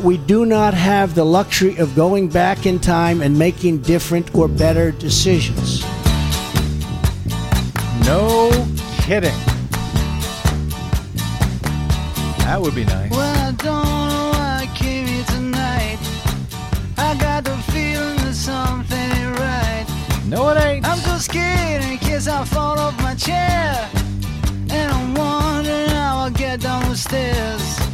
we do not have the luxury of going back in time and making different or better decisions. No kidding. That would be nice. Well, I don't know why I came here tonight. I got the feeling that something ain't right. No, it ain't. I'm so scared in case I fall off my chair. And I'm wondering how I'll get down the stairs.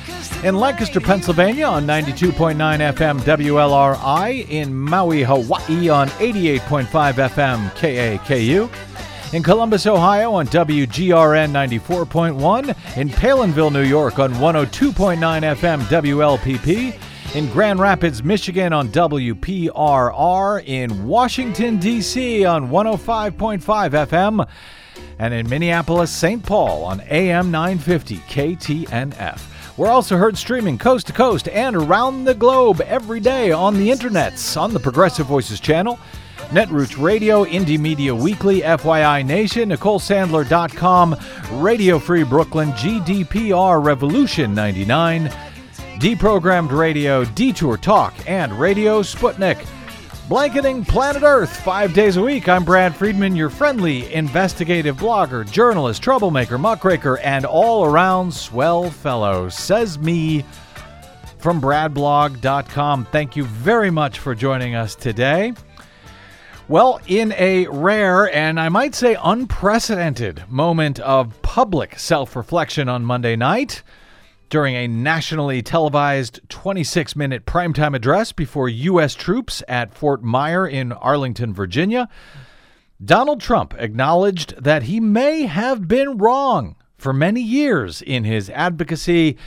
In Lancaster, Pennsylvania on 92.9 FM WLRI. In Maui, Hawaii on 88.5 FM KAKU. In Columbus, Ohio on WGRN 94.1. In Palenville, New York on 102.9 FM WLPP. In Grand Rapids, Michigan on WPRR. In Washington, D.C. on 105.5 FM. And in Minneapolis, St. Paul on AM 950 KTNF. We're also heard streaming coast to coast and around the globe every day on the internets on the Progressive Voices channel, Netroots Radio, Indie Media Weekly, FYI Nation, NicoleSandler.com, Radio Free Brooklyn, GDPR Revolution 99, Deprogrammed Radio, Detour Talk, and Radio Sputnik. Blanketing planet Earth five days a week. I'm Brad Friedman, your friendly investigative blogger, journalist, troublemaker, muckraker, and all around swell fellow. Says me from bradblog.com. Thank you very much for joining us today. Well, in a rare and I might say unprecedented moment of public self reflection on Monday night, during a nationally televised 26 minute primetime address before U.S. troops at Fort Myer in Arlington, Virginia, Donald Trump acknowledged that he may have been wrong for many years in his advocacy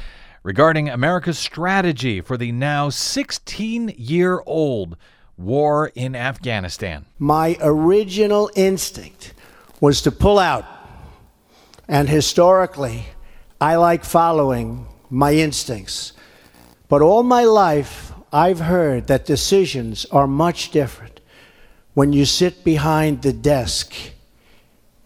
regarding America's strategy for the now 16 year old war in Afghanistan. My original instinct was to pull out. And historically, I like following my instincts. But all my life, I've heard that decisions are much different when you sit behind the desk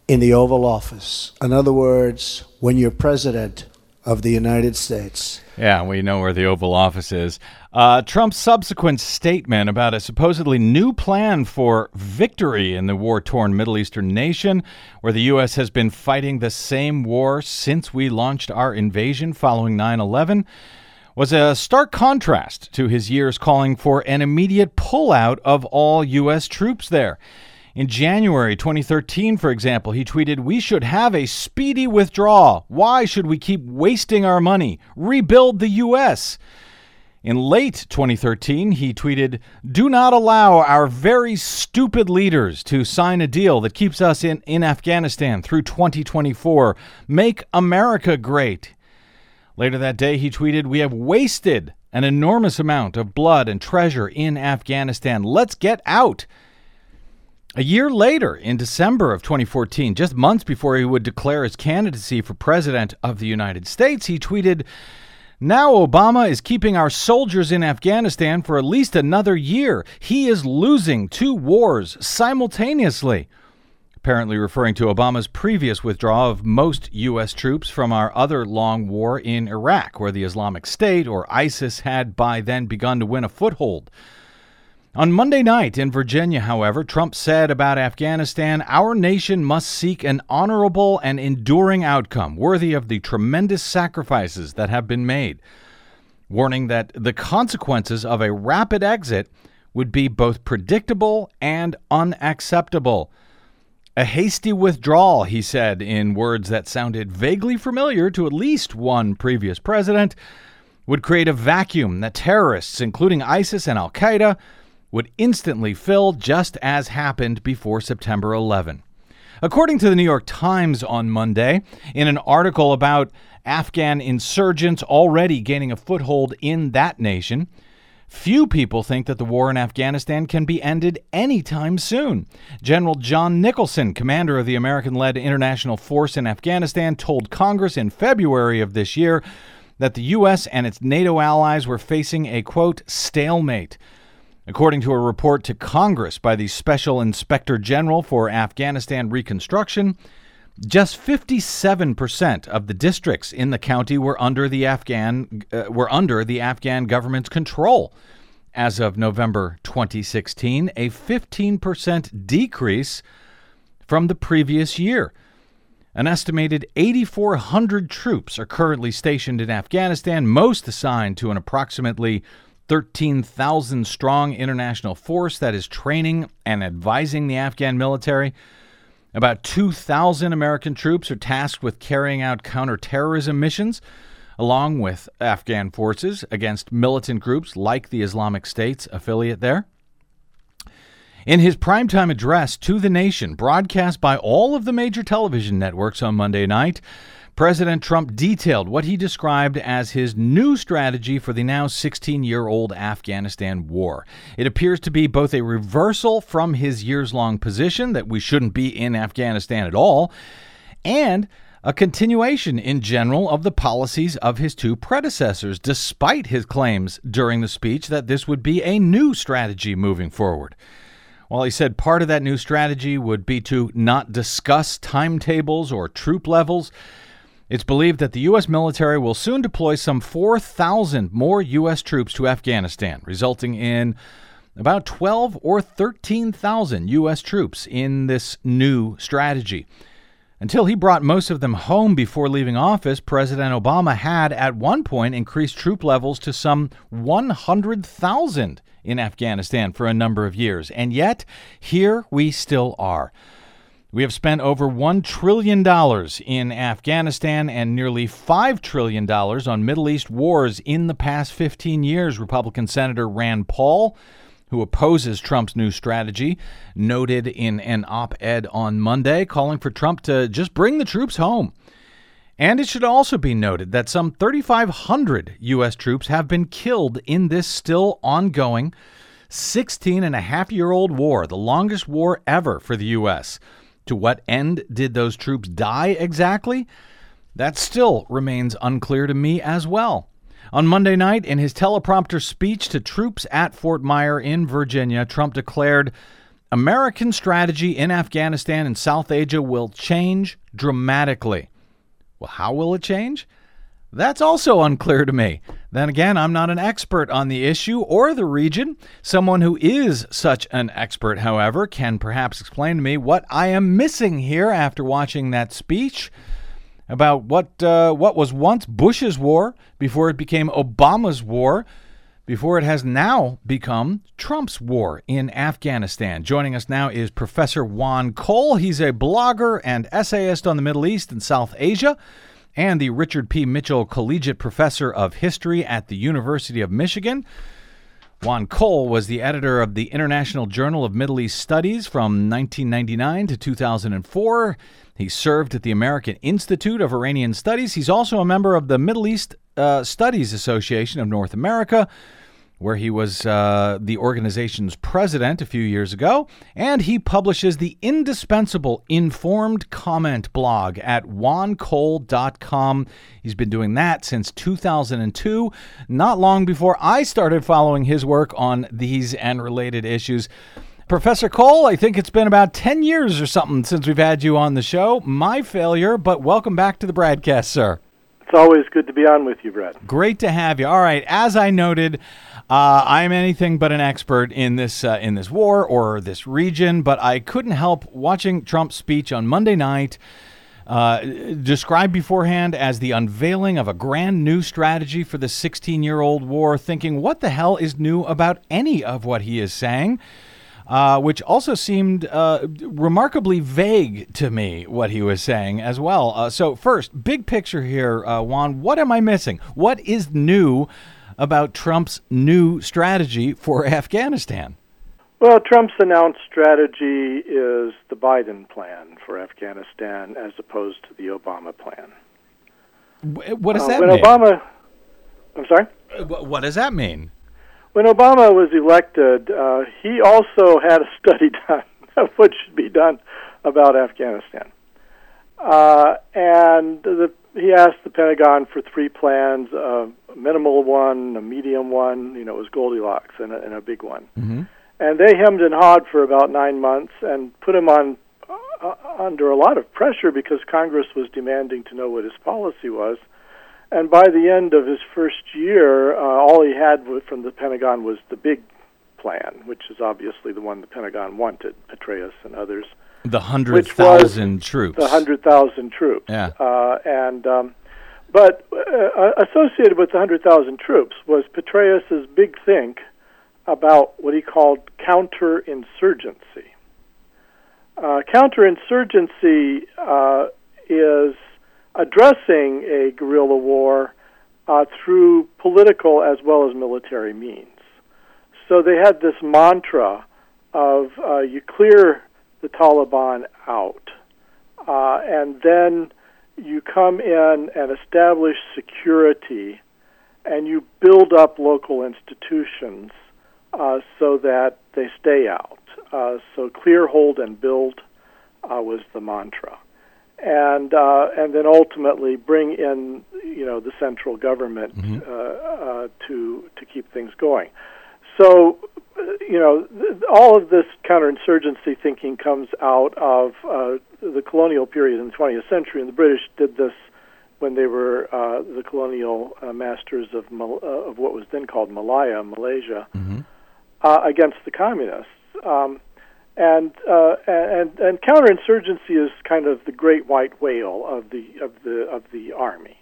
in the Oval Office. In other words, when you're president of the United States. Yeah, we know where the Oval Office is. Uh, Trump's subsequent statement about a supposedly new plan for victory in the war torn Middle Eastern nation, where the U.S. has been fighting the same war since we launched our invasion following 9 11, was a stark contrast to his years calling for an immediate pullout of all U.S. troops there. In January 2013, for example, he tweeted, We should have a speedy withdrawal. Why should we keep wasting our money? Rebuild the U.S. In late 2013, he tweeted, Do not allow our very stupid leaders to sign a deal that keeps us in, in Afghanistan through 2024. Make America great. Later that day, he tweeted, We have wasted an enormous amount of blood and treasure in Afghanistan. Let's get out. A year later, in December of 2014, just months before he would declare his candidacy for president of the United States, he tweeted, Now Obama is keeping our soldiers in Afghanistan for at least another year. He is losing two wars simultaneously. Apparently, referring to Obama's previous withdrawal of most U.S. troops from our other long war in Iraq, where the Islamic State or ISIS had by then begun to win a foothold. On Monday night in Virginia, however, Trump said about Afghanistan, our nation must seek an honorable and enduring outcome worthy of the tremendous sacrifices that have been made, warning that the consequences of a rapid exit would be both predictable and unacceptable. A hasty withdrawal, he said, in words that sounded vaguely familiar to at least one previous president, would create a vacuum that terrorists, including ISIS and Al Qaeda, would instantly fill, just as happened before September 11. According to the New York Times on Monday, in an article about Afghan insurgents already gaining a foothold in that nation, Few people think that the war in Afghanistan can be ended anytime soon. General John Nicholson, commander of the American led international force in Afghanistan, told Congress in February of this year that the U.S. and its NATO allies were facing a quote, stalemate. According to a report to Congress by the Special Inspector General for Afghanistan Reconstruction, just 57% of the districts in the county were under the Afghan uh, were under the Afghan government's control as of November 2016, a 15% decrease from the previous year. An estimated 8,400 troops are currently stationed in Afghanistan, most assigned to an approximately 13,000 strong international force that is training and advising the Afghan military. About 2,000 American troops are tasked with carrying out counterterrorism missions, along with Afghan forces against militant groups like the Islamic State's affiliate there. In his primetime address to the nation, broadcast by all of the major television networks on Monday night, President Trump detailed what he described as his new strategy for the now 16 year old Afghanistan war. It appears to be both a reversal from his years long position that we shouldn't be in Afghanistan at all, and a continuation in general of the policies of his two predecessors, despite his claims during the speech that this would be a new strategy moving forward. While he said part of that new strategy would be to not discuss timetables or troop levels, it's believed that the U.S. military will soon deploy some 4,000 more U.S. troops to Afghanistan, resulting in about 12 or 13,000 U.S. troops in this new strategy. Until he brought most of them home before leaving office, President Obama had at one point increased troop levels to some 100,000 in Afghanistan for a number of years. And yet, here we still are. We have spent over $1 trillion in Afghanistan and nearly $5 trillion on Middle East wars in the past 15 years, Republican Senator Rand Paul, who opposes Trump's new strategy, noted in an op ed on Monday, calling for Trump to just bring the troops home. And it should also be noted that some 3,500 U.S. troops have been killed in this still ongoing 16 and a half year old war, the longest war ever for the U.S. To what end did those troops die exactly? That still remains unclear to me as well. On Monday night, in his teleprompter speech to troops at Fort Myer in Virginia, Trump declared American strategy in Afghanistan and South Asia will change dramatically. Well, how will it change? That's also unclear to me. Then again, I'm not an expert on the issue or the region. Someone who is such an expert, however, can perhaps explain to me what I am missing here after watching that speech about what uh, what was once Bush's war before it became Obama's war before it has now become Trump's war in Afghanistan. Joining us now is Professor Juan Cole. He's a blogger and essayist on the Middle East and South Asia and the Richard P. Mitchell Collegiate Professor of History at the University of Michigan. Juan Cole was the editor of the International Journal of Middle East Studies from 1999 to 2004. He served at the American Institute of Iranian Studies. He's also a member of the Middle East uh, Studies Association of North America, where he was uh, the organization's president a few years ago, and he publishes the indispensable Informed Comment blog at juancole.com. He's been doing that since 2002, not long before I started following his work on these and related issues. Professor Cole, I think it's been about 10 years or something since we've had you on the show. My failure, but welcome back to the BradCast, sir. It's always good to be on with you, Brad. Great to have you. All right, as I noted, uh, I'm anything but an expert in this uh, in this war or this region, but I couldn't help watching Trump's speech on Monday night. Uh, described beforehand as the unveiling of a grand new strategy for the 16 year old war, thinking, what the hell is new about any of what he is saying? Uh, which also seemed uh, remarkably vague to me, what he was saying as well. Uh, so, first, big picture here, uh, Juan, what am I missing? What is new about Trump's new strategy for Afghanistan? Well, Trump's announced strategy is the Biden plan for Afghanistan as opposed to the Obama plan. What does Uh, that when mean? Obama, I'm sorry. What does that mean? When Obama was elected, uh, he also had a study done of what should be done about Afghanistan. Uh, and the, he asked the Pentagon for three plans: a minimal one, a medium one. You know, it was Goldilocks, and a, and a big one. Mm-hmm. And they hemmed and hawed for about nine months and put him on uh, under a lot of pressure because Congress was demanding to know what his policy was. And by the end of his first year, uh, all he had from the Pentagon was the big plan, which is obviously the one the Pentagon wanted, Petraeus and others. The hundred thousand troops. The hundred thousand troops. Yeah. Uh, and um, but uh, associated with the hundred thousand troops was Petraeus's big think about what he called counterinsurgency. Uh, counterinsurgency uh, is addressing a guerrilla war uh, through political as well as military means. So they had this mantra of uh, you clear the Taliban out, uh, and then you come in and establish security, and you build up local institutions uh, so that they stay out. Uh, so clear, hold, and build uh, was the mantra, and uh, and then ultimately bring in you know the central government Mhm. uh, uh, to to keep things going. So uh, you know th- all of this counterinsurgency thinking comes out of uh, the colonial period in the 20th century, and the British did this when they were uh, the colonial uh, masters of Mal- uh, of what was then called Malaya, Malaysia Mm-hmm. uh, against the communists. Um, and, uh, and and counterinsurgency is kind of the great white whale of the of the of the army,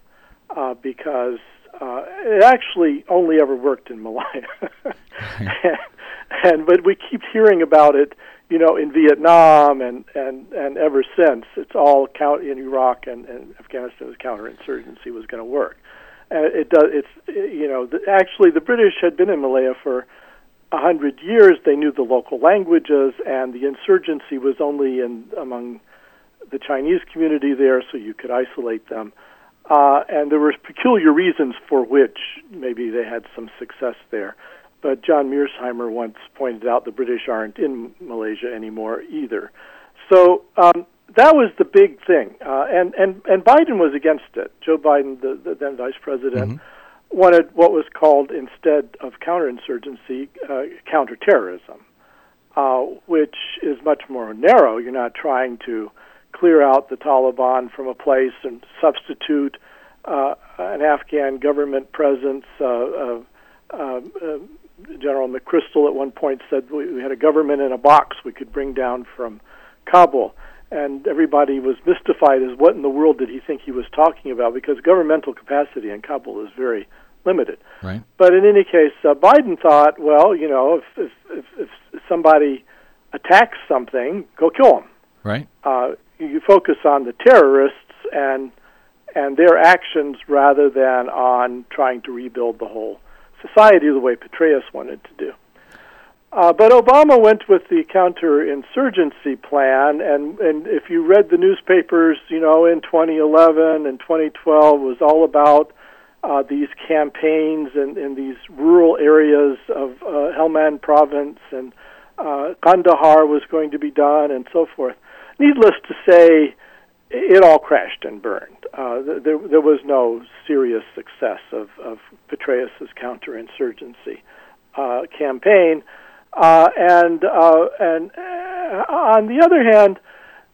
uh, because uh, it actually only ever worked in Malaya, and, and but we keep hearing about it, you know, in Vietnam and and and ever since it's all count in Iraq and, and Afghanistan. Counterinsurgency was going to work, and it does. It's you know, the, actually the British had been in Malaya for a hundred years. They knew the local languages, and the insurgency was only in among the Chinese community there, so you could isolate them. Uh, and there were peculiar reasons for which maybe they had some success there. But John Mearsheimer once pointed out the British aren't in Malaysia anymore either. So um, that was the big thing, uh, and and and Biden was against it. Joe Biden, the, the then vice president, wanted what was called instead of counterinsurgency, uh, counterterrorism, uh, which is much more narrow. You're not trying to clear out the Taliban from a place and substitute uh, an Afghan government presence. Uh, uh, uh, uh, General McChrystal at one point said we had a government in a box we could bring down from Kabul. And everybody was mystified as what in the world did he think he was talking about because governmental capacity in Kabul is very limited. Right. But in any case, uh, Biden thought, well, you know, if, if, if, if somebody attacks something, go kill them. Right. Uh, you focus on the terrorists and and their actions rather than on trying to rebuild the whole society the way Petraeus wanted to do. Uh, but Obama went with the counterinsurgency plan, and, and if you read the newspapers, you know, in 2011 and 2012 was all about uh, these campaigns in, in these rural areas of uh, Helmand province, and uh, Kandahar was going to be done, and so forth. Needless to say, it all crashed and burned. Uh, there, there was no serious success of, of Petraeus's counterinsurgency uh, campaign. Uh, and uh, and uh, on the other hand,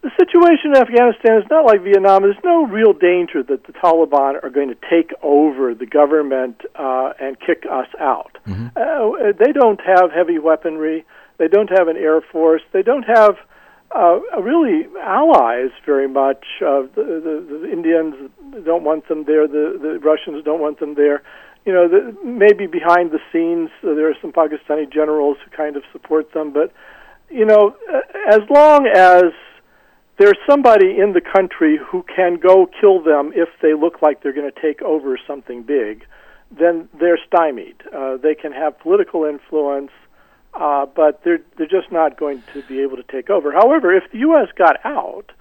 the situation in Afghanistan is not like Vietnam. There's no real danger that the Taliban are going to take over the government uh, and kick us out. Uh, they don't have heavy weaponry. They don't have an air force. They don't have uh, really allies very much. Uh, the, the, the Indians don't want them there. The, the Russians don't want them there. You know, the, maybe behind the scenes uh, there are some Pakistani generals who kind of support them, but you know, as long as there's somebody in the country who can go kill them if they look like they're going to take over something big, then they're stymied. Uh, they can have political influence, uh, but they're they're just not going to be able to take over. However, if the U.S. got out,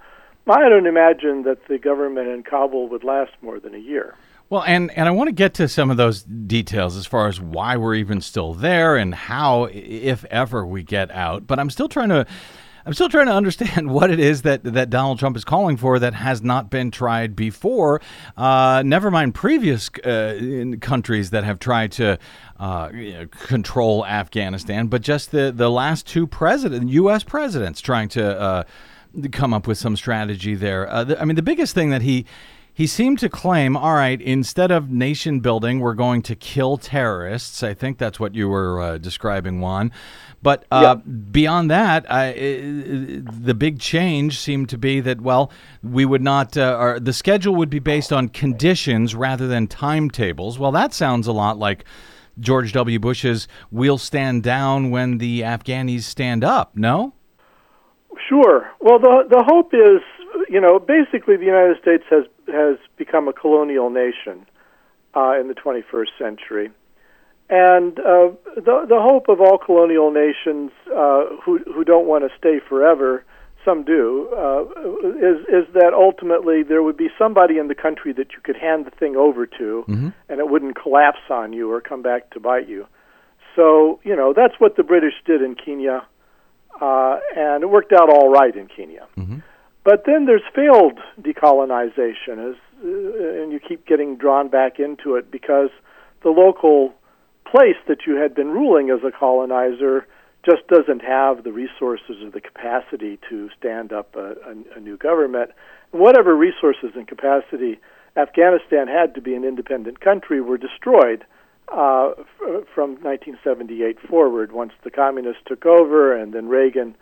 I don't imagine that the government in Kabul would last more than a year. Well, and, and I want to get to some of those details as far as why we're even still there and how, if ever, we get out. But I'm still trying to. I'm still trying to understand what it is that, that Donald Trump is calling for that has not been tried before. Uh, never mind previous uh, countries that have tried to uh, control Afghanistan, but just the, the last two president, U.S. presidents trying to uh, come up with some strategy there. Uh, I mean, the biggest thing that he he seemed to claim, all right, instead of nation building, we're going to kill terrorists. I think that's what you were uh, describing, Juan. But uh, beyond that, I, the big change seemed to be that, well, we would not, uh, our, the schedule would be based on conditions rather than timetables. Well, that sounds a lot like George W. Bush's we'll stand down when the Afghanis stand up, no? Sure. Well, the, the hope is you know, basically, the United States has has become a colonial nation uh, in the 21st century, and uh, the the hope of all colonial nations uh, who who don't want to stay forever, some do, uh, is is that ultimately there would be somebody in the country that you could hand the thing over to, mm-hmm. and it wouldn't collapse on you or come back to bite you. So you know that's what the British did in Kenya, uh, and it worked out all right in Kenya. Mm-hmm. But then there's failed decolonization, as, uh, and you keep getting drawn back into it because the local place that you had been ruling as a colonizer just doesn't have the resources or the capacity to stand up a, a, a new government. Whatever resources and capacity Afghanistan had to be an independent country were destroyed uh, from 1978 forward once the communists took over and then Reagan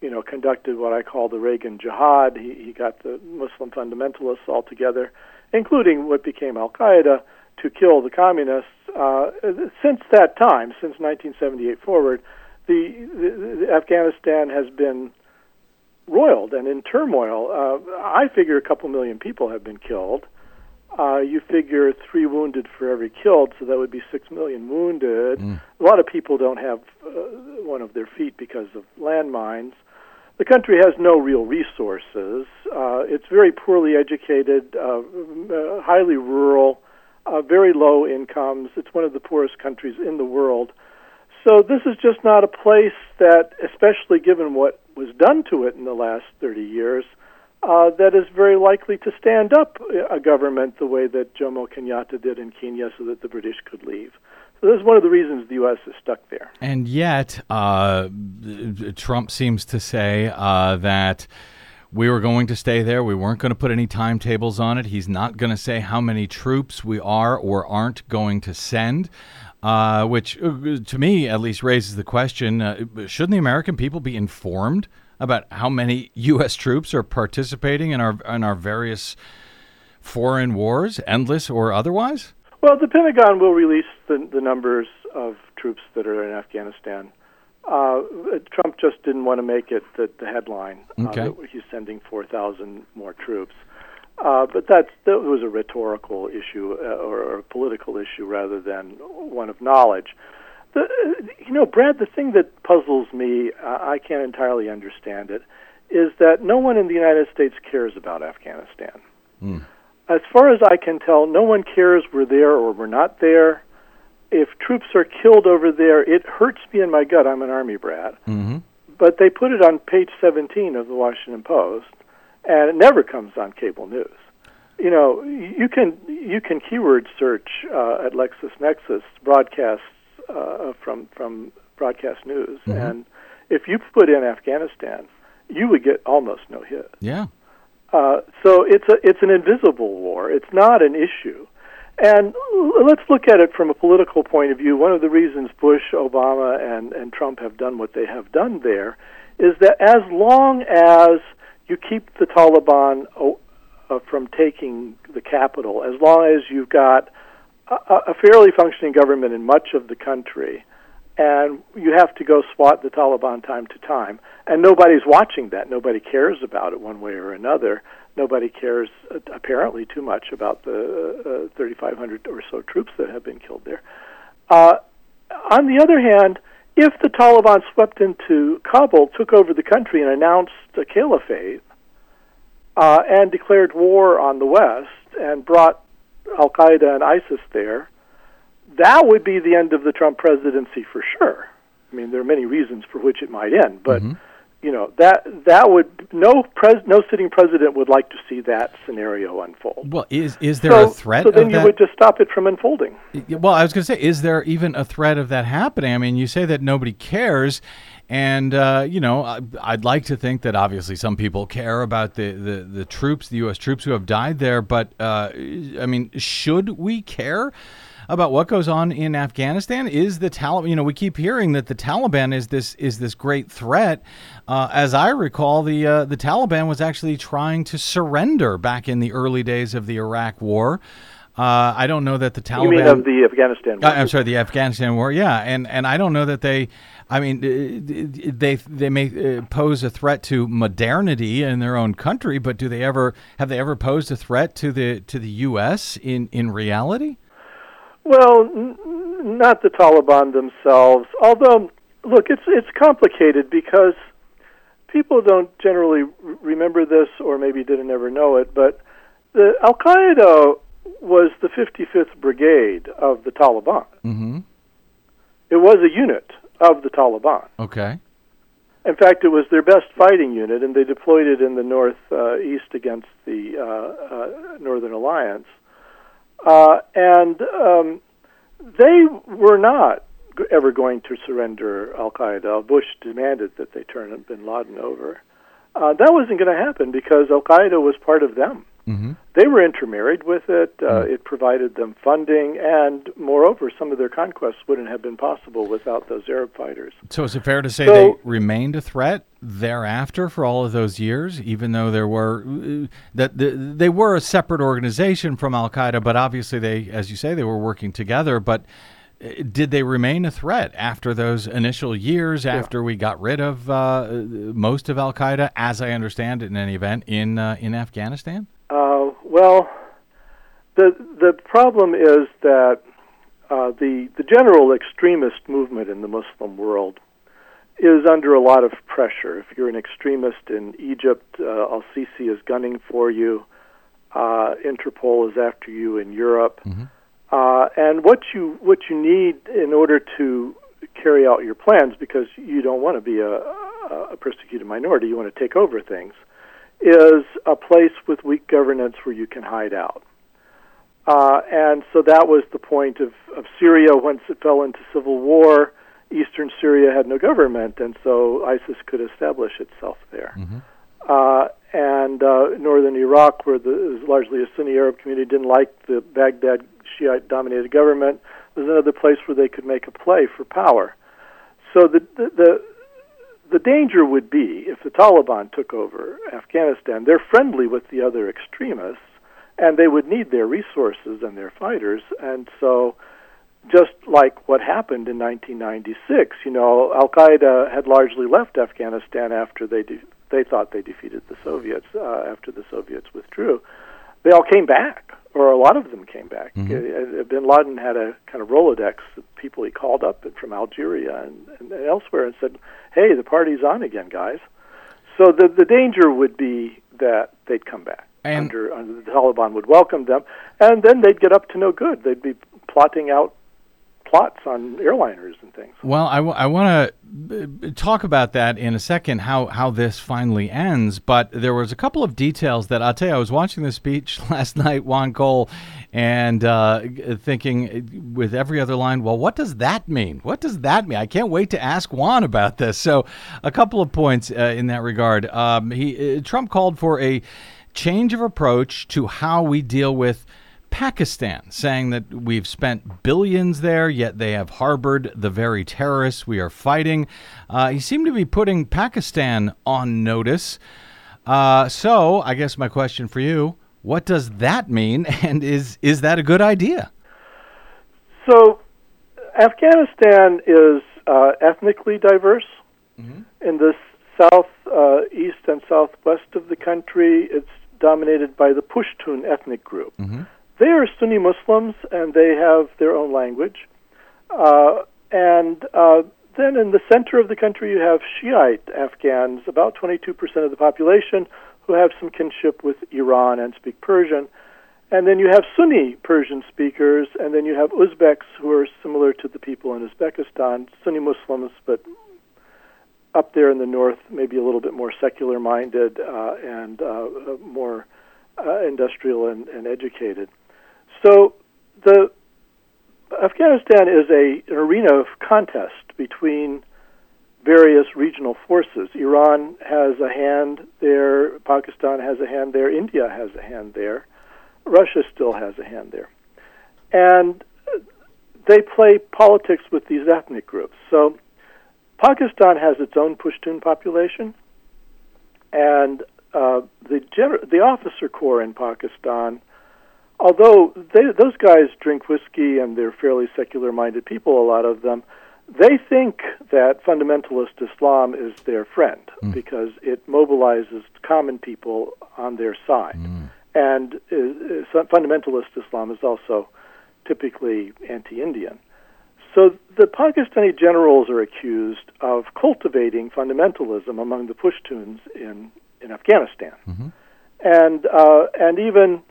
you know, conducted what I call the Reagan Jihad. He, he got the Muslim fundamentalists all together, including what became Al Qaeda, to kill the communists. Uh, since that time, since 1978 forward, the, the, the Afghanistan has been roiled and in turmoil. Uh, I figure a couple million people have been killed. Uh, you figure three wounded for every killed, so that would be six million wounded. Mm. A lot of people don't have uh, one of their feet because of landmines. The country has no real resources. Uh, it's very poorly educated, uh, uh, highly rural, uh, very low incomes. It's one of the poorest countries in the world. So this is just not a place that, especially given what was done to it in the last 30 years, uh, that is very likely to stand up a government the way that Jomo Kenyatta did in Kenya so that the British could leave. So this is one of the reasons the U.S. is stuck there. And yet, uh, Trump seems to say uh, that we were going to stay there. We weren't going to put any timetables on it. He's not going to say how many troops we are or aren't going to send. Uh, which, uh, to me, at least, raises the question: uh, Shouldn't the American people be informed about how many U.S. troops are participating in our in our various foreign wars, endless or otherwise? Well, the Pentagon will release the, the numbers of troops that are in Afghanistan. Uh, Trump just didn't want to make it the, the headline uh, that he's sending 4,000 more troops. Uh, but that's, that was a rhetorical issue uh, or a political issue rather than one of knowledge. The, you know, Brad, the thing that puzzles me, uh, I can't entirely understand it, is that no one in the United States cares about Afghanistan. Mm as far as I can tell, no one cares we're there or we're not there. If troops are killed over there, it hurts me in my gut. I'm an Army brat. Mm-hmm. But they put it on page 17 of the Washington Post, and it never comes on cable news. You know, you can you can keyword search uh, at LexisNexis broadcasts uh, from from broadcast news, mm-hmm. and if you put in Afghanistan, you would get almost no hit. Yeah. Uh, so it's a it's an invisible war. It's not an issue. And let's look at it from a political point of view. One of the reasons Bush, Obama, and, and Trump have done what they have done there is that as long as you keep the Taliban uh, from taking the capital, as long as you've got a, a fairly functioning government in much of the country, and you have to go swat the Taliban time to time. And nobody's watching that. Nobody cares about it one way or another. Nobody cares uh, apparently too much about the uh, 3,500 or so troops that have been killed there. Uh, on the other hand, if the Taliban swept into Kabul, took over the country, and announced a caliphate, uh, and declared war on the West, and brought Al Qaeda and ISIS there, that would be the end of the Trump presidency for sure. I mean, there are many reasons for which it might end, but you know that that would no pres no sitting president would like to see that scenario unfold. Well, is is there so, a threat so then you that? would just stop it from unfolding. Well, I was going to say, is there even a threat of that happening? I mean, you say that nobody cares, and uh, you know, I, I'd like to think that obviously some people care about the, the, the troops, the U.S. troops who have died there. But uh, I mean, should we care? About what goes on in Afghanistan is the Taliban. You know, we keep hearing that the Taliban is this is this great threat. Uh, as I recall, the uh, the Taliban was actually trying to surrender back in the early days of the Iraq War. Uh, I don't know that the Taliban. You mean of the Afghanistan? Uh, I'm sorry, the Afghanistan war. Yeah, and and I don't know that they. I mean, they they may uh, pose a threat to modernity in their own country, but do they ever have they ever posed a threat to the to the U.S. in in reality? Well, n- not the Taliban themselves. Although, look, it's it's complicated because people don't generally r- remember this, or maybe didn't ever know it. But the Al Qaeda was the 55th Brigade of the Taliban. Mm-hmm. It was a unit of the Taliban. Okay. In fact, it was their best fighting unit, and they deployed it in the north uh, east against the uh, uh, Northern Alliance. Uh, and um, they were not ever going to surrender Al Qaeda. Bush demanded that they turn Bin Laden over. Uh, that wasn't going to happen because Al Qaeda was part of them. Mm-hmm. They were intermarried with it. Uh, It provided them funding, and moreover, some of their conquests wouldn't have been possible without those Arab fighters. So is it fair to say So- they remained a threat thereafter for all of those years, even though there were uh, that the, they were a separate organization from Al Qaeda, but obviously they, as you say, they were working together. But uh, did they remain a threat after those initial years? After we got rid of uh, most of Al Qaeda, as I understand it, in any event, in uh, in Afghanistan? Uh, well, the the problem is that uh, the the general extremist movement in the Muslim world is under a lot of pressure. If you're an extremist in Egypt, uh, Al Sisi is gunning for you. Uh, Interpol is after you in Europe, uh, and what you what you need in order to carry out your plans, because you don't want to be a, a a persecuted minority, you want to take over things is a place with weak governance where you can hide out. Uh, and so that was the point of, of Syria once it fell into civil war. Eastern Syria had no government, and so ISIS could establish itself there. Uh, and uh, northern Iraq, where the, is largely a Sunni Arab community, didn't like the Baghdad Shiite dominated government, was another place where they could make a play for power. So the, the, the the danger would be if the Taliban took over Afghanistan, they're friendly with the other extremists, and they would need their resources and their fighters. And so, just like what happened in 1996, you know, Al Qaeda had largely left Afghanistan after they de- they thought they defeated the Soviets uh, after the Soviets withdrew. They all came back, or a lot of them came back. Uh, Bin Laden had a kind of Rolodex of people he called up from Algeria and, and elsewhere and said, "Hey, the party's on again, guys." So the the danger would be that they'd come back. And- under, under the Taliban would welcome them, and then they'd get up to no good. They'd be plotting out plots on airliners and things. Well, I, w- I want to talk about that in a second, how, how this finally ends. But there was a couple of details that I'll tell you. I was watching the speech last night, Juan Cole, and uh, thinking with every other line, well, what does that mean? What does that mean? I can't wait to ask Juan about this. So, a couple of points uh, in that regard. Um, he uh, Trump called for a change of approach to how we deal with Pakistan, saying that we've spent billions there, yet they have harbored the very terrorists we are fighting. Uh, he seemed to be putting Pakistan on notice. Uh, so, I guess my question for you: What does that mean, and is is that a good idea? So, Afghanistan is uh, ethnically diverse. In the south, uh, east, and southwest of the country, it's dominated by the Pushtun ethnic group. They are Sunni Muslims, and they have their own language. Uh, and uh, then in the center of the country, you have Shiite Afghans, about 22% of the population, who have some kinship with Iran and speak Persian. And then you have Sunni Persian speakers, and then you have Uzbeks who are similar to the people in Uzbekistan, Sunni Muslims, but up there in the north, maybe a little bit more secular minded uh, and uh, more uh, industrial and, and educated. So the Afghanistan is a an arena of contest between various regional forces. Iran has a hand there, Pakistan has a hand there, India has a hand there, Russia still has a hand there. And they play politics with these ethnic groups. So Pakistan has its own Pashtun population, and uh, the gener- the officer corps in Pakistan, although they, those guys drink whiskey and they're fairly secular-minded people, a lot of them, they think that fundamentalist Islam is their friend mm. because it mobilizes common people on their side. Mm. And uh, uh, fundamentalist Islam is also typically anti Indian. So the Pakistani generals are accused of cultivating fundamentalism among the Pashtuns in, in Afghanistan. Mm-hmm. And, uh, and even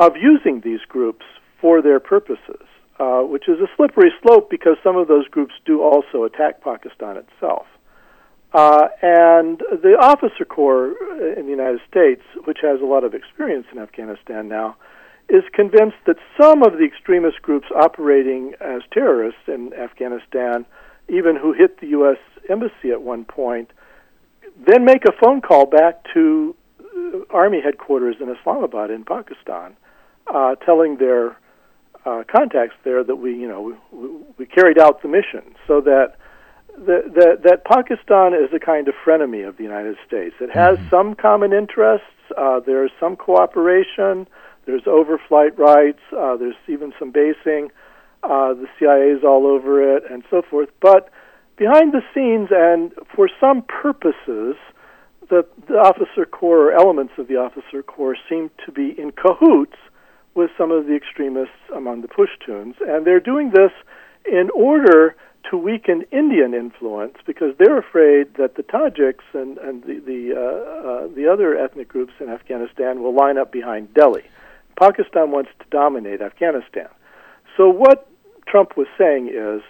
of using these groups for their purposes. Uh, which is a slippery slope because some of those groups do also attack Pakistan itself. Uh, and the officer corps in the United States, which has a lot of experience in Afghanistan now, is convinced that some of the extremist groups operating as terrorists in Afghanistan, even who hit the U.S. embassy at one point, then make a phone call back to uh, army headquarters in Islamabad in Pakistan, uh, telling their uh, contacts there that we, you know, we, we carried out the mission, so that that Pakistan is a kind of frenemy of the United States. It has mm-hmm. some common interests. Uh, there's some cooperation. There's overflight rights. Uh, there's even some basing. Uh, the CIA is all over it, and so forth. But behind the scenes, and for some purposes, the, the officer corps or elements of the officer corps seem to be in cahoots with some of the extremists among the Pashtuns, and they're doing this in order to weaken Indian influence because they're afraid that the Tajiks and, and the the, uh, uh, the other ethnic groups in Afghanistan will line up behind Delhi. Pakistan wants to dominate Afghanistan. So what Trump was saying is,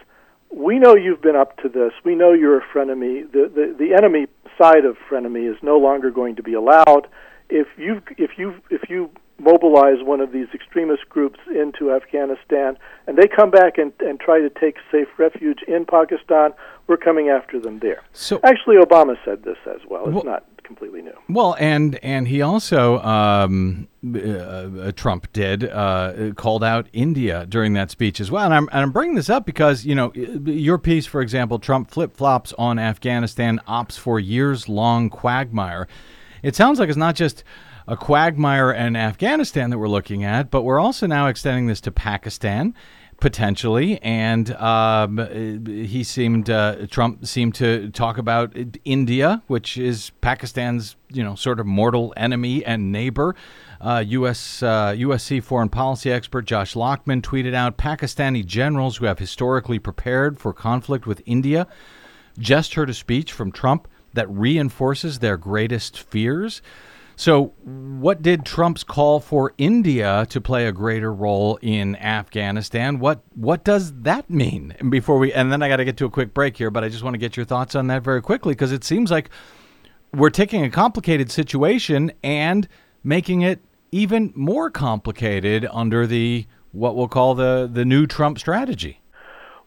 we know you've been up to this. We know you're a frenemy. The the, the enemy side of frenemy is no longer going to be allowed. If you if you if you mobilize one of these extremist groups into Afghanistan, and they come back and, and try to take safe refuge in Pakistan, we're coming after them there. So actually, Obama said this as well. It's well, not completely new. Well, and and he also um, uh, uh, Trump did uh, called out India during that speech as well. And I'm and I'm bringing this up because you know your piece, for example, Trump flip flops on Afghanistan opts for years long quagmire. It sounds like it's not just a quagmire in Afghanistan that we're looking at, but we're also now extending this to Pakistan potentially. And um, he seemed uh, Trump seemed to talk about India, which is Pakistan's you know sort of mortal enemy and neighbor. Uh, U.S. Uh, USC foreign policy expert Josh Lockman tweeted out Pakistani generals who have historically prepared for conflict with India just heard a speech from Trump that reinforces their greatest fears. So, what did Trump's call for India to play a greater role in Afghanistan? What what does that mean? And before we and then I got to get to a quick break here, but I just want to get your thoughts on that very quickly because it seems like we're taking a complicated situation and making it even more complicated under the what we'll call the the new Trump strategy.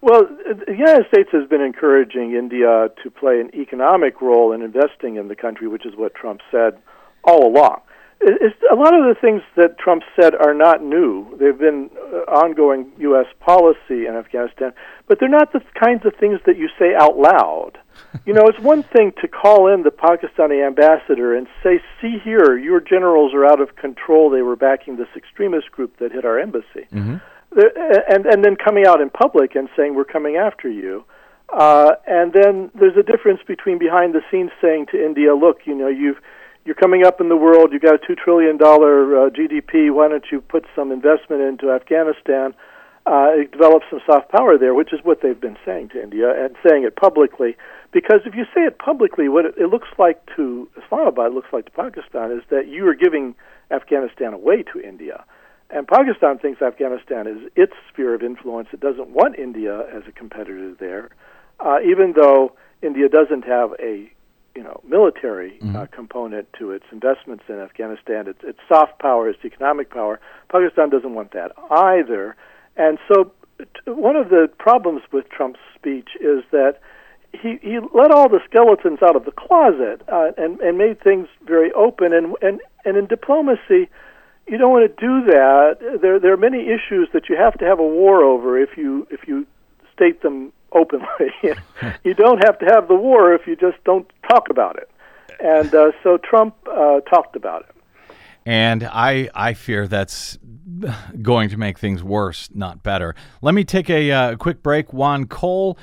Well, the United States has been encouraging India to play an economic role in investing in the country, which is what Trump said all along. It's, a lot of the things that Trump said are not new. They've been uh, ongoing U.S. policy in Afghanistan, but they're not the kinds of things that you say out loud. you know, it's one thing to call in the Pakistani ambassador and say, "See here, your generals are out of control. They were backing this extremist group that hit our embassy," mm-hmm. and and then coming out in public and saying, "We're coming after you." Uh, and then there's a difference between behind the scenes saying to India, "Look, you know, you've." You're coming up in the world. you've got a two trillion dollar uh, GDP. Why don't you put some investment into Afghanistan? Uh, develop some soft power there, which is what they've been saying to India and saying it publicly. Because if you say it publicly, what it, it looks like to Islamabad, looks like to Pakistan, is that you are giving Afghanistan away to India. and Pakistan thinks Afghanistan is its sphere of influence. It doesn't want India as a competitor there, uh, even though India doesn't have a you know military uh, Mhm. component to its investments in Afghanistan. It's, it's soft power, it's economic power. Pakistan doesn't want that either, and so t- one of the problems with Trump's speech is that he he let all the skeletons out of the closet uh, and and made things very open and and and in diplomacy you don't want to do that there there are many issues that you have to have a war over if you if you state them openly you don't have to have the war if you just don't talk about it and uh, so Trump uh, talked about it And I, I fear that's going to make things worse, not better. Let me take a uh, quick break. Juan Cole,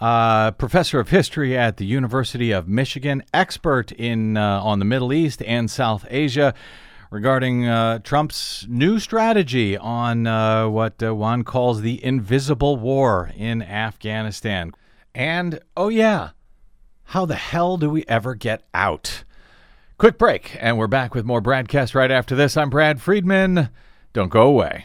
uh, professor of history at the University of Michigan, expert in uh, on the Middle East and South Asia, regarding uh, Trump's new strategy on uh, what uh, Juan calls the invisible war in Afghanistan. And oh yeah, how the hell do we ever get out? Quick break, and we're back with more BradCast right after this. I'm Brad Friedman. Don't go away.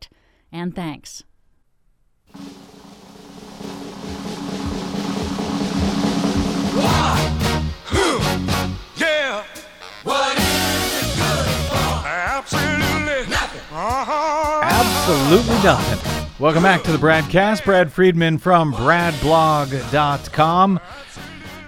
And thanks. Yeah. What is it good for? Absolutely nothing. Uh-huh. Absolutely nothing. Welcome back to the BradCast. Brad Friedman from bradblog.com.